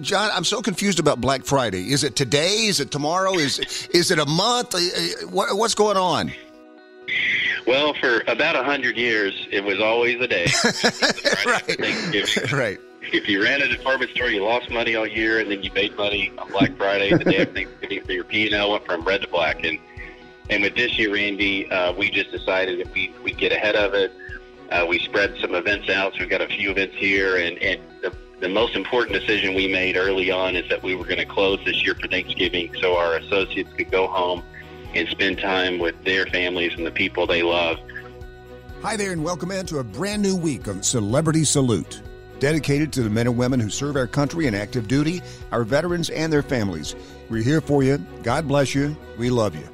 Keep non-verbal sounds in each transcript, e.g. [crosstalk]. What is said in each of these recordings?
John, I'm so confused about Black Friday. Is it today? Is it tomorrow? Is is it a month? Uh, uh, what, what's going on? Well, for about a hundred years, it was always a day. [laughs] right. right. If you ran a department store, you lost money all year, and then you made money on Black Friday. The day of Thanksgiving, so your P and L went from red to black. And and with this year, Randy, uh, we just decided that we we get ahead of it. Uh, we spread some events out. So we've got a few events here, and and the the most important decision we made early on is that we were going to close this year for Thanksgiving so our associates could go home and spend time with their families and the people they love. Hi there, and welcome into a brand new week of Celebrity Salute, dedicated to the men and women who serve our country in active duty, our veterans, and their families. We're here for you. God bless you. We love you.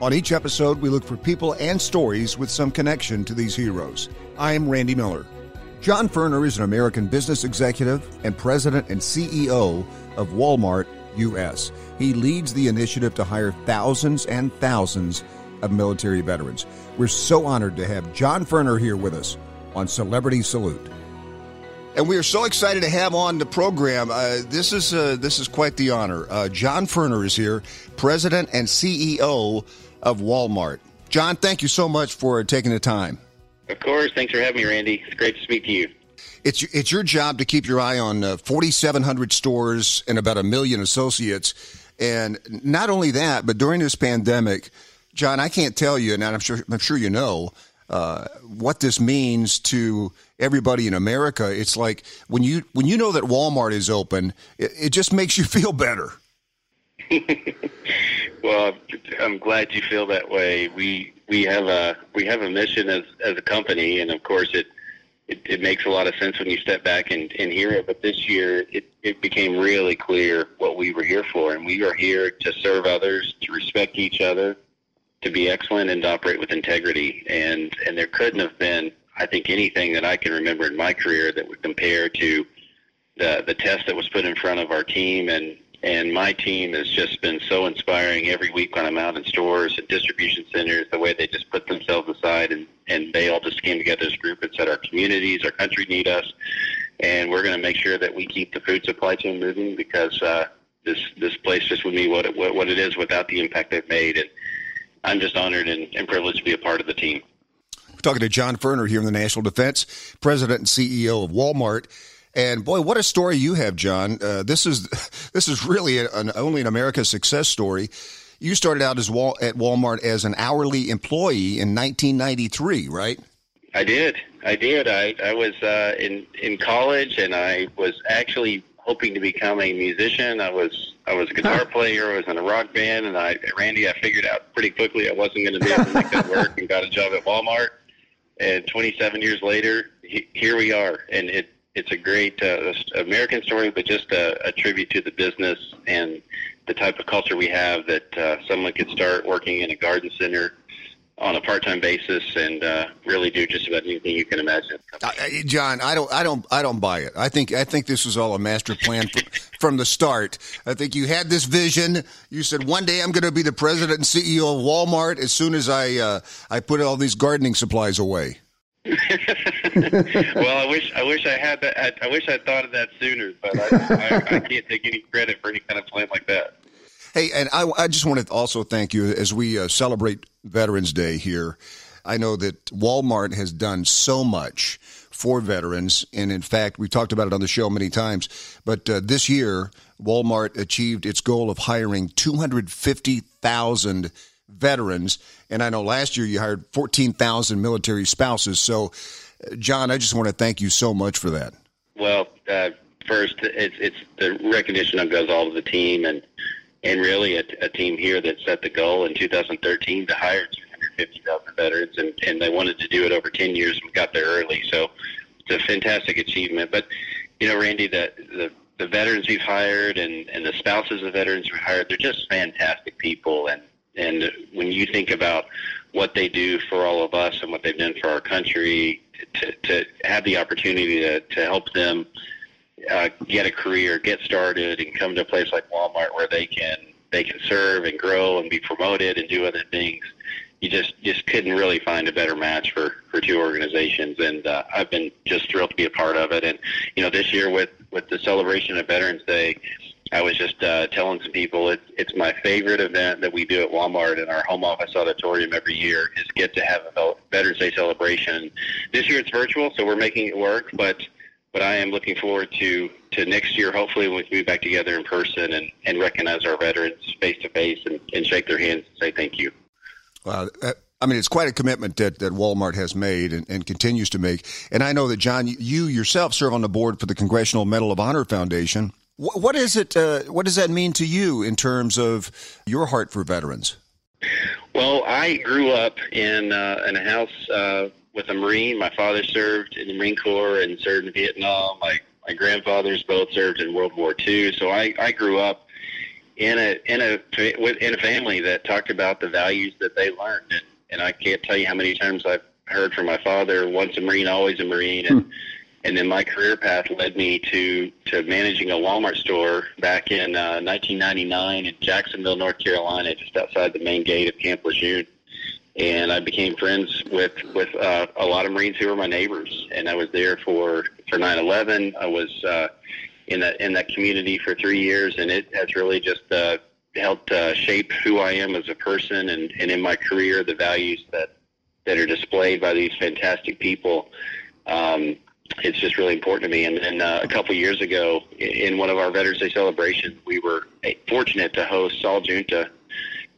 On each episode, we look for people and stories with some connection to these heroes. I am Randy Miller. John Furner is an American business executive and president and CEO of Walmart U.S. He leads the initiative to hire thousands and thousands of military veterans. We're so honored to have John Furner here with us on Celebrity Salute. And we are so excited to have on the program. Uh, this is uh, this is quite the honor. Uh, John Furner is here, President and CEO of Walmart. John, thank you so much for taking the time. Of course. Thanks for having me, Randy. It's great to speak to you. It's it's your job to keep your eye on uh, 4,700 stores and about a million associates. And not only that, but during this pandemic, John, I can't tell you, and I'm sure I'm sure you know uh, what this means to everybody in America. It's like when you when you know that Walmart is open, it, it just makes you [laughs] feel better. [laughs] well, I'm glad you feel that way. We we have a we have a mission as as a company, and of course it it, it makes a lot of sense when you step back and, and hear it. But this year, it, it became really clear what we were here for, and we are here to serve others, to respect each other, to be excellent, and to operate with integrity. And and there couldn't have been, I think, anything that I can remember in my career that would compare to the the test that was put in front of our team and and my team has just been so inspiring every week when I'm out in stores and distribution centers, the way they just put themselves aside and, and they all just came together as a group and said our communities, our country need us. And we're going to make sure that we keep the food supply chain moving because uh, this this place just would be what it, what, it is without the impact they've made. And I'm just honored and, and privileged to be a part of the team. Talking to John Furner here in the National Defense, President and CEO of Walmart. And boy, what a story you have, John. Uh, this is [laughs] this is really an, only an America success story. You started out as Wal- at Walmart as an hourly employee in 1993, right? I did. I did. I, I was uh, in in college, and I was actually hoping to become a musician. I was I was a guitar player. I was in a rock band, and I Randy. I figured out pretty quickly I wasn't going to be able to make that work, and got a job at Walmart. And 27 years later, he, here we are, and it it's a great uh, American story, but just a, a, tribute to the business and the type of culture we have that uh, someone could start working in a garden center on a part-time basis and uh, really do just about anything you can imagine. John, I don't, I don't, I don't buy it. I think, I think this was all a master plan from, from the start. I think you had this vision. You said one day I'm going to be the president and CEO of Walmart as soon as I, uh, I put all these gardening supplies away. [laughs] well, I wish I wish I had that. I, I wish I thought of that sooner, but I, I, I can't take any credit for any kind of plan like that. Hey, and I, I just want to also thank you as we uh, celebrate Veterans Day here. I know that Walmart has done so much for veterans, and in fact, we talked about it on the show many times. But uh, this year, Walmart achieved its goal of hiring 250,000 veterans. And I know last year you hired 14,000 military spouses. So, John, I just want to thank you so much for that. Well, uh, first, it's, it's the recognition that goes all to the team and, and really a, a team here that set the goal in 2013 to hire 250,000 veterans, and, and they wanted to do it over 10 years and got there early. So it's a fantastic achievement. But, you know, Randy, the, the the veterans we've hired and, and the spouses of veterans we've hired, they're just fantastic people. And and when you think about what they do for all of us and what they've done for our country, to, to have the opportunity to, to help them uh, get a career, get started, and come to a place like Walmart where they can they can serve and grow and be promoted and do other things, you just just couldn't really find a better match for for two organizations, and uh, I've been just thrilled to be a part of it. And you know, this year with with the celebration of Veterans Day, I was just uh, telling some people it's it's my favorite event that we do at Walmart in our home office auditorium every year is get to have a Veterans Day celebration. This year it's virtual, so we're making it work, but but I am looking forward to to next year. Hopefully, when we can be back together in person and and recognize our veterans face to face and shake their hands and say thank you. Wow. Uh, I mean, it's quite a commitment that, that Walmart has made and, and, continues to make. And I know that, John, you yourself serve on the board for the Congressional Medal of Honor Foundation. What, is it? Uh, what does that mean to you in terms of your heart for veterans? Well, I grew up in uh, in a house uh, with a Marine. My father served in the Marine Corps and served in Vietnam. My my grandfathers both served in World War II. So I, I grew up in a in a in a family that talked about the values that they learned, and, and I can't tell you how many times I've heard from my father, once a Marine, always a Marine, and hmm. And then my career path led me to to managing a Walmart store back in uh, 1999 in Jacksonville, North Carolina, just outside the main gate of Camp Lejeune. And I became friends with with uh, a lot of Marines who were my neighbors, and I was there for for 9/11. I was uh, in that in that community for three years, and it has really just uh, helped uh, shape who I am as a person and, and in my career, the values that that are displayed by these fantastic people. Um, it's just really important to me. And then uh, a couple years ago, in one of our Veterans Day celebrations, we were fortunate to host Sal Giunta,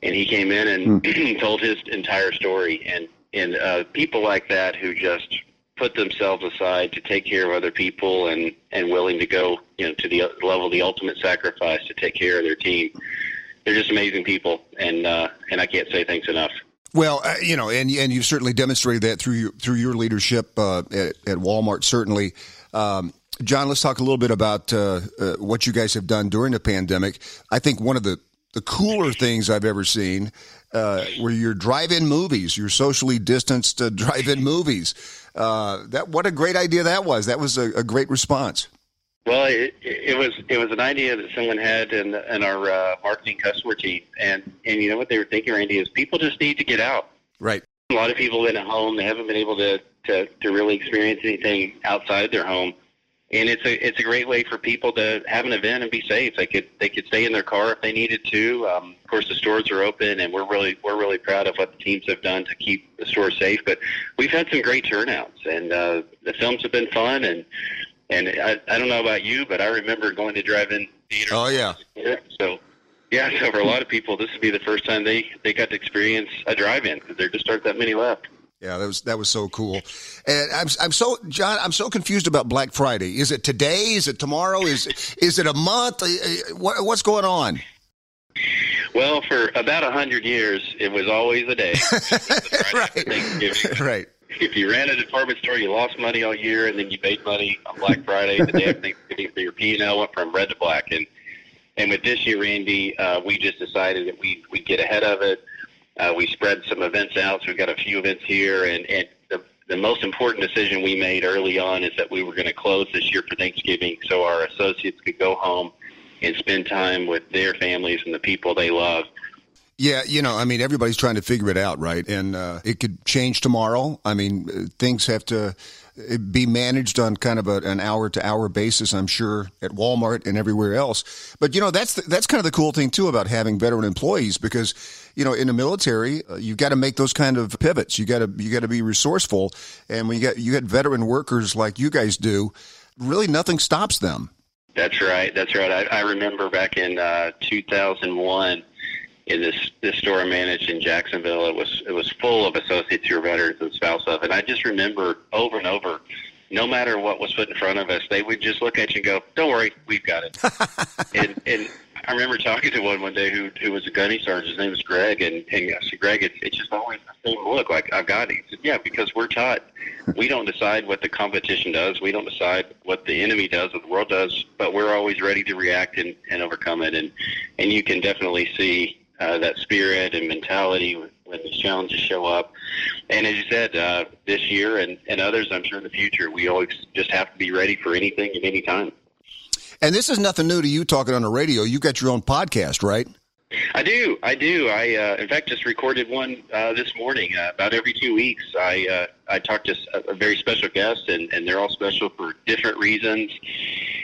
and he came in and mm. [clears throat] told his entire story. And and uh, people like that who just put themselves aside to take care of other people and and willing to go you know to the level of the ultimate sacrifice to take care of their team. They're just amazing people, and uh, and I can't say thanks enough. Well, uh, you know, and and you've certainly demonstrated that through your through your leadership uh, at, at Walmart. Certainly, um, John. Let's talk a little bit about uh, uh, what you guys have done during the pandemic. I think one of the the cooler things I've ever seen uh, were your drive-in movies, your socially distanced uh, drive-in movies. That what a great idea that was. That was a, a great response. Well, it, it was it was an idea that someone had in in our uh, marketing customer team, and and you know what they were thinking, Randy, is people just need to get out. Right. A lot of people have been at home; they haven't been able to to to really experience anything outside their home and it's a it's a great way for people to have an event and be safe. They could they could stay in their car if they needed to. Um, of course, the stores are open, and we're really we're really proud of what the teams have done to keep the stores safe. But we've had some great turnouts, and uh, the films have been fun. And and I, I don't know about you, but I remember going to drive-in theater. Oh yeah. So yeah, so for a lot of people, this would be the first time they they got to experience a drive-in because there just aren't that many left. Yeah, that was that was so cool, and I'm I'm so John. I'm so confused about Black Friday. Is it today? Is it tomorrow? Is is it a month? Uh, uh, what, what's going on? Well, for about a hundred years, it was always a day. [laughs] right. [laughs] right. If you ran a department store, you lost money all year, and then you made money on Black Friday. The day of Thanksgiving, so your P and L went from red to black. And and with this year, Randy, uh, we just decided that we we get ahead of it uh, we spread some events out, so we've got a few events here, and, and the, the most important decision we made early on is that we were going to close this year for Thanksgiving so our associates could go home and spend time with their families and the people they love. Yeah, you know, I mean, everybody's trying to figure it out, right? And uh, it could change tomorrow. I mean, uh, things have to be managed on kind of a, an hour to hour basis, I'm sure, at Walmart and everywhere else. But you know, that's the, that's kind of the cool thing too about having veteran employees because you know, in the military, uh, you've got to make those kind of pivots. You got to you got to be resourceful, and when you got you got veteran workers like you guys do, really nothing stops them. That's right. That's right. I, I remember back in uh, 2001 in this this store I managed in Jacksonville. It was it was full of associates who were veterans and spouse of, and I just remember over and over, no matter what was put in front of us, they would just look at you and go, "Don't worry, we've got it." [laughs] and and I remember talking to one one day who who was a gunny sergeant. His name was Greg, and and I said, "Greg, it's it's just always the same look. Like I've got it." He said, "Yeah, because we're taught we don't decide what the competition does. We don't decide what the enemy does, what the world does, but we're always ready to react and and overcome it. And and you can definitely see." Uh, that spirit and mentality when these challenges show up. And as you said, uh, this year and, and others, I'm sure in the future, we always just have to be ready for anything at any time. And this is nothing new to you talking on the radio. You got your own podcast, right? I do. I do. I, uh, in fact, just recorded one uh, this morning. Uh, about every two weeks, I uh, I talk to a, a very special guest, and, and they're all special for different reasons.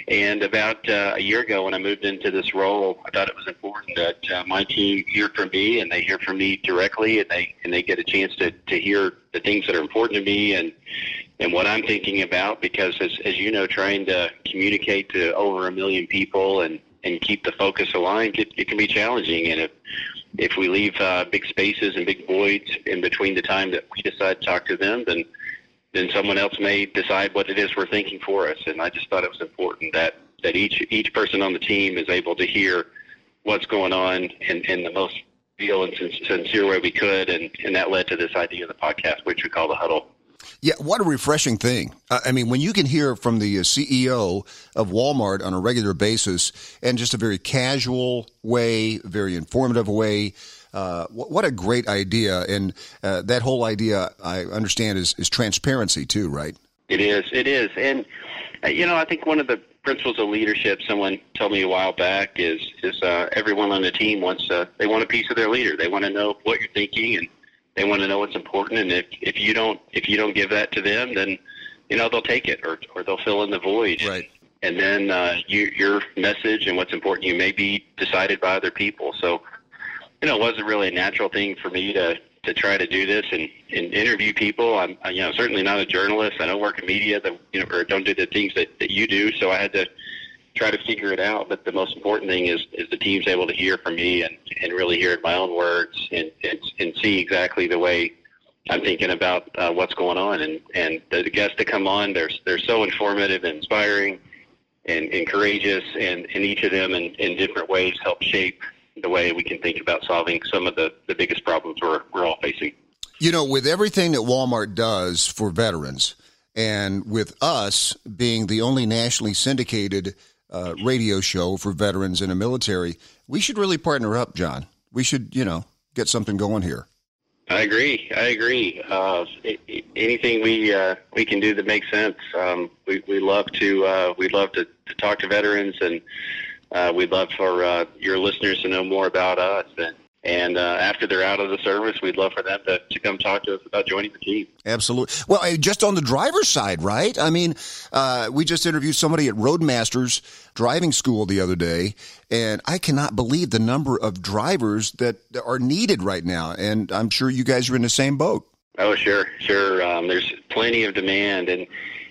And about uh, a year ago, when I moved into this role, I thought it was important that uh, my team hear from me, and they hear from me directly, and they and they get a chance to to hear the things that are important to me, and and what I'm thinking about. Because as as you know, trying to communicate to over a million people and and keep the focus aligned, it, it can be challenging. And if if we leave uh, big spaces and big voids in between the time that we decide to talk to them, then then someone else may decide what it is we're thinking for us. And I just thought it was important that that each each person on the team is able to hear what's going on in, in the most real and sincere way we could, and, and that led to this idea of the podcast, which we call the Huddle. Yeah, what a refreshing thing. I mean, when you can hear from the uh, CEO of Walmart on a regular basis and just a very casual way, very informative way, uh, what a great idea. And uh, that whole idea, I understand, is, is transparency too, right? It is. It is. And, uh, you know, I think one of the principles of leadership someone told me a while back is is uh, everyone on the team wants uh, they want a piece of their leader. They want to know what you're thinking and they want to know what's important, and if if you don't if you don't give that to them, then you know they'll take it or or they'll fill in the void. Right. And then uh, you, your message and what's important you may be decided by other people. So, you know, it wasn't really a natural thing for me to to try to do this and, and interview people. I'm, you know, certainly not a journalist. I don't work in media that, you know, or don't do the things that, that you do. So I had to try to figure it out. But the most important thing is, is the team's able to hear from me and, and really hear it my own words and, and, and see exactly the way I'm thinking about uh, what's going on. And, and the guests that come on, they're, they're so informative and inspiring and, and courageous, and, and each of them in, in different ways help shape the way we can think about solving some of the, the biggest problems we're, we're all facing. You know, with everything that Walmart does for veterans, and with us being the only nationally syndicated uh, radio show for veterans in the military. We should really partner up, John. We should, you know, get something going here. I agree. I agree. Uh, anything we uh, we can do that makes sense. Um, we we love to uh, we love to, to talk to veterans, and uh, we'd love for uh, your listeners to know more about us. And and uh, after they're out of the service, we'd love for them to, to come talk to us about joining the team. Absolutely. Well, just on the driver's side, right? I mean, uh, we just interviewed somebody at Roadmasters driving school the other day, and I cannot believe the number of drivers that are needed right now. And I'm sure you guys are in the same boat. Oh, sure, sure. Um, there's plenty of demand, and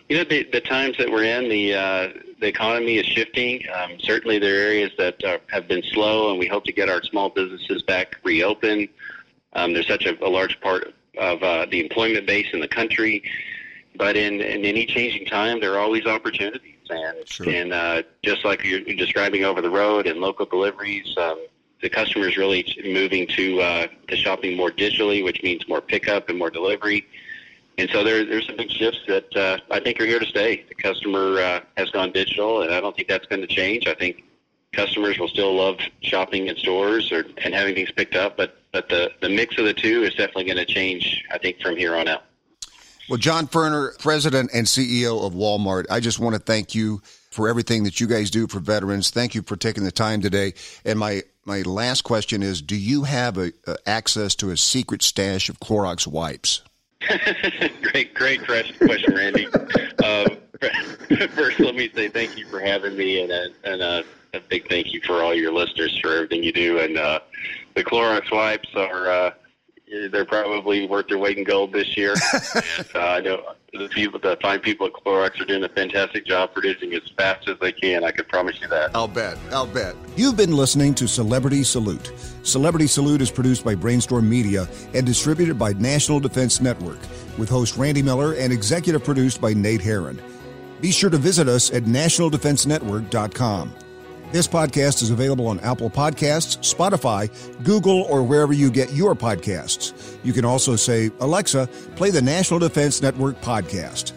you know the the times that we're in, the uh, the economy is shifting. Um, certainly, there are areas that uh, have been slow, and we hope to get our small businesses back reopened. Um, there's such a, a large part of uh, the employment base in the country, but in, in any changing time, there are always opportunities. And sure. and uh, just like you're describing over the road and local deliveries, um, the customer is really moving to uh, to shopping more digitally, which means more pickup and more delivery. And so there, there's some big shifts that uh, I think are here to stay. The customer uh, has gone digital, and I don't think that's going to change. I think customers will still love shopping in stores or and having things picked up, but but the the mix of the two is definitely going to change. I think from here on out. Well, John Furner, President and CEO of Walmart, I just want to thank you for everything that you guys do for veterans. Thank you for taking the time today. And my my last question is: Do you have a, a access to a secret stash of Clorox wipes? [laughs] great, great question, Randy. Um, [laughs] first, let me say thank you for having me, and, a, and a, a, big thank you for all your listeners for everything you do. And uh, the Clorox wipes are uh, they're probably worth their weight in gold this year. [laughs] and, uh, I know the people, the fine people at Clorox are doing a fantastic job producing as fast as they can. I can promise you that. I'll bet. I'll bet. You've been listening to Celebrity Salute. Celebrity Salute is produced by Brainstorm Media and distributed by National Defense Network, with host Randy Miller and executive produced by Nate Herron. Be sure to visit us at nationaldefensenetwork.com. This podcast is available on Apple Podcasts, Spotify, Google, or wherever you get your podcasts. You can also say, Alexa, play the National Defense Network podcast.